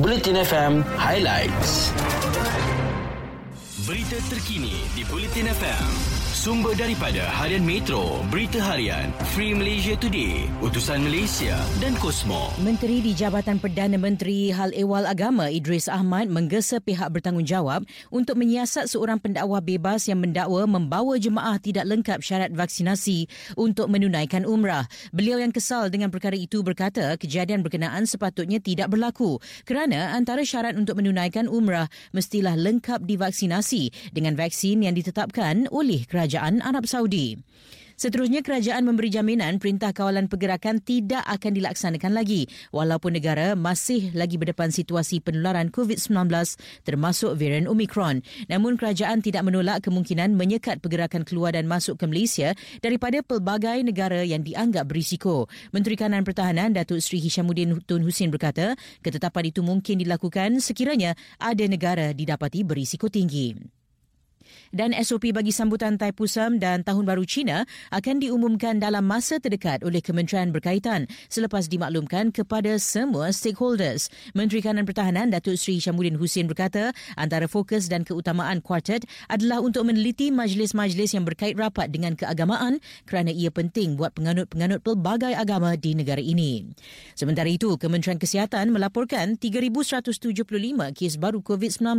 Bulletin FM Highlights. Berita terkini di Bulletin FM. Sumber daripada Harian Metro, Berita Harian, Free Malaysia Today, Utusan Malaysia dan Kosmo. Menteri di Jabatan Perdana Menteri Hal Ehwal Agama Idris Ahmad menggesa pihak bertanggungjawab untuk menyiasat seorang pendakwa bebas yang mendakwa membawa jemaah tidak lengkap syarat vaksinasi untuk menunaikan umrah. Beliau yang kesal dengan perkara itu berkata kejadian berkenaan sepatutnya tidak berlaku kerana antara syarat untuk menunaikan umrah mestilah lengkap divaksinasi dengan vaksin yang ditetapkan oleh Kerajaan Arab Saudi. Seterusnya, kerajaan memberi jaminan perintah kawalan pergerakan tidak akan dilaksanakan lagi walaupun negara masih lagi berdepan situasi penularan COVID-19 termasuk varian Omicron. Namun, kerajaan tidak menolak kemungkinan menyekat pergerakan keluar dan masuk ke Malaysia daripada pelbagai negara yang dianggap berisiko. Menteri Kanan Pertahanan Datuk Seri Hishamuddin Tun Hussein berkata, ketetapan itu mungkin dilakukan sekiranya ada negara didapati berisiko tinggi dan SOP bagi sambutan Taipusam dan Tahun Baru Cina akan diumumkan dalam masa terdekat oleh kementerian berkaitan selepas dimaklumkan kepada semua stakeholders. Menteri Kanan Pertahanan Datuk Seri Syamuddin Hussein berkata antara fokus dan keutamaan kuartet adalah untuk meneliti majlis-majlis yang berkait rapat dengan keagamaan kerana ia penting buat penganut-penganut pelbagai agama di negara ini. Sementara itu, Kementerian Kesihatan melaporkan 3,175 kes baru COVID-19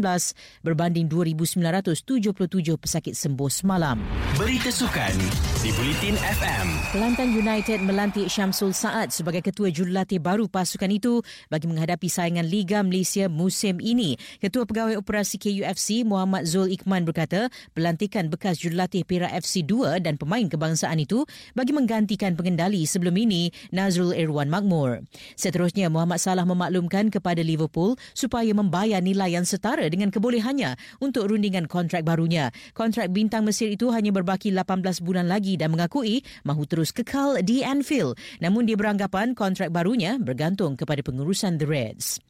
berbanding 2,977 tujuh pesakit sembuh semalam. Berita sukan di Bulletin FM. Kelantan United melantik Syamsul Saad sebagai ketua jurulatih baru pasukan itu bagi menghadapi saingan Liga Malaysia musim ini. Ketua Pegawai Operasi KUFC Muhammad Zul Ikhman berkata pelantikan bekas jurulatih Perak FC 2 dan pemain kebangsaan itu bagi menggantikan pengendali sebelum ini Nazrul Irwan Makmur. Seterusnya Muhammad Salah memaklumkan kepada Liverpool supaya membayar nilai yang setara dengan kebolehannya untuk rundingan kontrak barunya. Kontrak bintang Mesir itu hanya berbaki 18 bulan lagi dan mengakui mahu terus kekal di Anfield. Namun dia beranggapan kontrak barunya bergantung kepada pengurusan The Reds.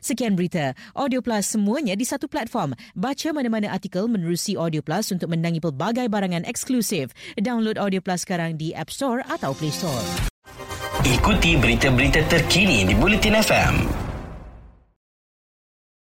Sekian berita Audio Plus semuanya di satu platform. Baca mana-mana artikel menerusi Audio Plus untuk menangi pelbagai barangan eksklusif. Download Audio Plus sekarang di App Store atau Play Store. Ikuti berita-berita terkini di Bulletin FM.